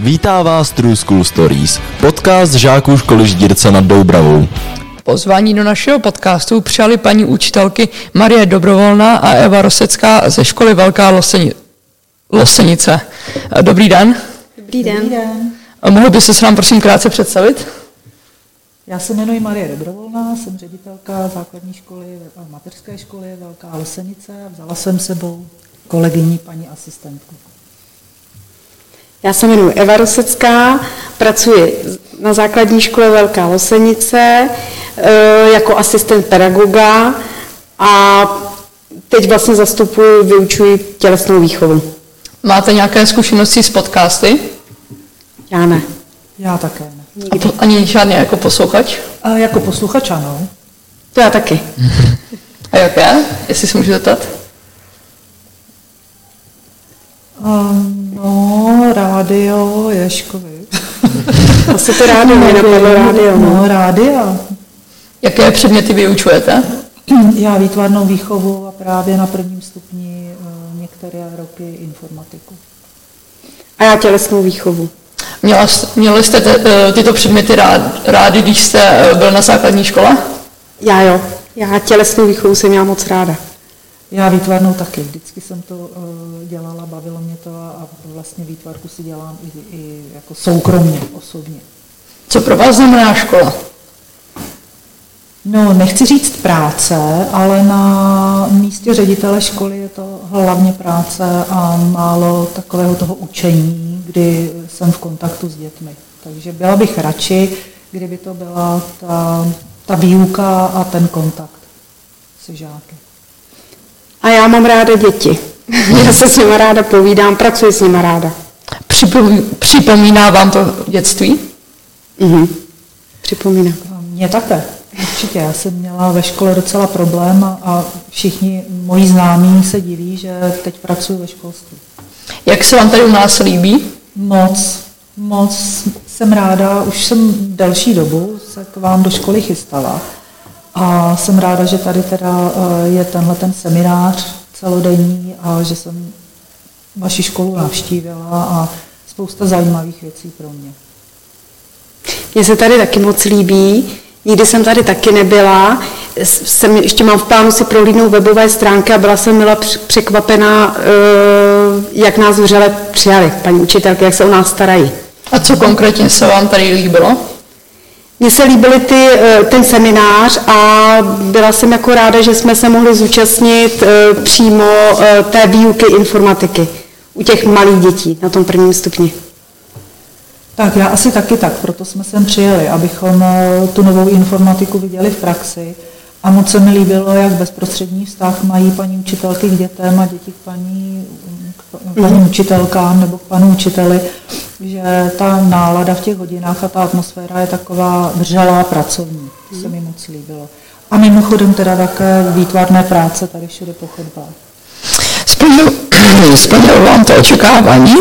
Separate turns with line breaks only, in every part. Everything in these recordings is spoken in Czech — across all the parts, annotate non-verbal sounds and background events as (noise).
Vítá vás True School Stories, podcast žáků školy Ždírce nad Doubravou.
Pozvání do našeho podcastu přijali paní učitelky Marie Dobrovolná a Eva Rosecká ze školy Velká Loseni- Losenice. Dobrý den.
Dobrý den.
Dobrý den.
Mohl byste se nám prosím krátce představit?
Já se jmenuji Marie Dobrovolná, jsem ředitelka základní školy a mateřské školy Velká Lesenice a vzala jsem sebou kolegyni paní asistentku.
Já se jmenuji Eva Rosecká, pracuji na základní škole Velká Losenice eh, jako asistent pedagoga a teď vlastně zastupuji, vyučuji tělesnou výchovu.
Máte nějaké zkušenosti s podcasty?
Já ne.
Já také ne.
A po, ani žádný jako posluchač?
A jako posluchač ano.
To já taky. (laughs)
A jaké? Jestli se můžu zeptat?
A no, rádio, Ješkovi. (laughs)
Asi to rádio, mě napadlo rádio. No.
No, rádia.
Jaké předměty vyučujete?
Já výtvarnou výchovu a právě na prvním stupni eh, některé roky informatiku.
A já tělesnou výchovu.
Měla, měli jste te, eh, tyto předměty rád, rádi, když jste eh, byl na základní škole?
Já jo. Já tělesnou výchovu jsem měla moc ráda.
Já výtvarnou taky. Vždycky jsem to uh, dělala, bavilo mě to a, a vlastně výtvarku si dělám i, i jako soukromně, osobně.
Co pro vás znamená škola?
No, nechci říct práce, ale na místě ředitele školy je to hlavně práce a málo takového toho učení, kdy jsem v kontaktu s dětmi. Takže byla bych radši, kdyby to byla ta, ta výuka a ten kontakt se žáky.
A já mám ráda děti. (laughs) Já se s nimi ráda povídám, pracuji s nimi ráda.
Připomí, připomíná vám to dětství?
Mhm. Připomínám.
A Mě také, určitě. Já jsem měla ve škole docela problém a, a všichni moji známí se diví, že teď pracuji ve školství.
Jak se vám tady u nás líbí?
Moc, moc jsem ráda, už jsem delší dobu se k vám do školy chystala a jsem ráda, že tady teda eh, je tenhle ten seminář celodenní a že jsem vaši školu navštívila a spousta zajímavých věcí pro mě.
Mně se tady taky moc líbí. Nikdy jsem tady taky nebyla. Jsem, ještě mám v plánu si prohlídnout webové stránky a byla jsem mila př- překvapená, eh, jak nás vřele přijali, paní učitelky, jak se o nás starají.
A co konkrétně se vám tady líbilo?
Mně se líbily ty, eh, ten seminář a byla jsem jako ráda, že jsme se mohli zúčastnit eh, přímo eh, té výuky informatiky u těch malých dětí na tom prvním stupni.
Tak já asi taky tak, proto jsme sem přijeli, abychom tu novou informatiku viděli v praxi. A moc se mi líbilo, jak bezprostřední vztah mají paní učitelky k dětem a děti k paní, k paní učitelkám nebo k panu učiteli, že ta nálada v těch hodinách a ta atmosféra je taková vřelá pracovní. To se mi moc líbilo. A mimochodem teda také výtvarné práce tady všude po chodbách.
Splnilo, (clears throat) vám to očekávání?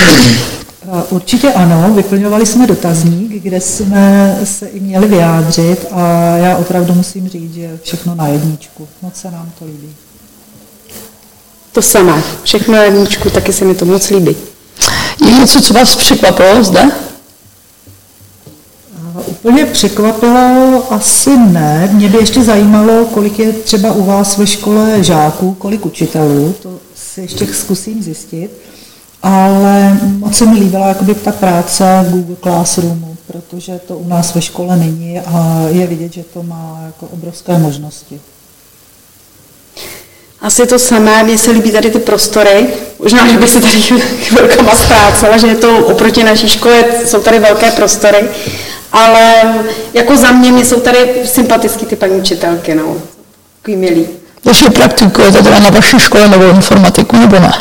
Eh, Určitě ano, vyplňovali jsme dotazník, kde jsme se i měli vyjádřit a já opravdu musím říct, že všechno na jedničku. Moc se nám to líbí.
To samé. Všechno na jedničku, taky se mi to moc líbí.
Je něco, co vás překvapilo zde?
A Úplně překvapilo asi ne. Mě by ještě zajímalo, kolik je třeba u vás ve škole žáků, kolik učitelů, to si ještě zkusím zjistit. Ale moc se mi líbila jakoby ta práce v Google Classroomu, protože to u nás ve škole není a je vidět, že to má jako obrovské možnosti.
Asi to samé, mně se líbí tady ty prostory. Možná, že bych se tady (laughs) chvilkama ztrácela, že je to oproti naší škole, jsou tady velké prostory. Ale jako za mě, mě jsou tady sympatický ty paní učitelky, no. Takový milý.
Takže praktikujete teda na vaší škole novou informatiku, nebo ne?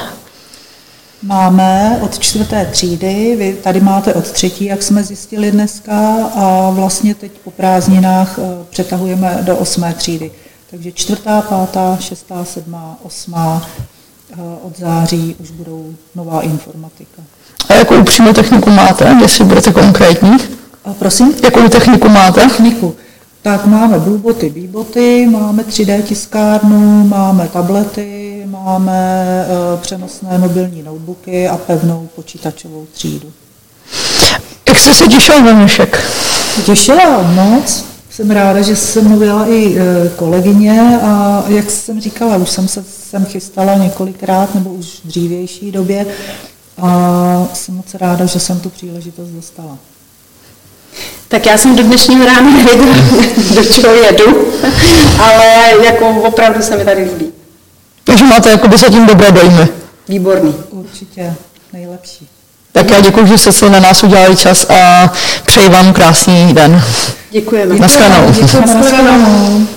Máme od čtvrté třídy, vy tady máte od třetí, jak jsme zjistili dneska, a vlastně teď po prázdninách eh, přetahujeme do osmé třídy. Takže čtvrtá, pátá, šestá, sedmá, osmá, od září už budou nová informatika.
A jakou přímou techniku máte, jestli budete konkrétní?
A prosím?
Jakou techniku máte?
Techniku. Tak máme blueboty, bíboty, máme 3D tiskárnu, máme tablety, máme e, přenosné mobilní notebooky a pevnou počítačovou třídu.
Jak jste se těšil na dnešek?
Těšila moc. Jsem ráda, že se mluvila i e, kolegyně a jak jsem říkala, už jsem se sem chystala několikrát nebo už v dřívější době a jsem moc ráda, že jsem tu příležitost dostala.
Tak já jsem do dnešního rána nevěděla, (laughs) do čeho jedu, ale jako opravdu se mi tady líbí.
Takže máte jakoby zatím dobré dojmy.
Výborný.
Určitě nejlepší.
Tak já děkuji, že jste si na nás udělali čas a přeji vám krásný den.
Děkujeme.
Naschledanou.
Děkuji, nashledanou.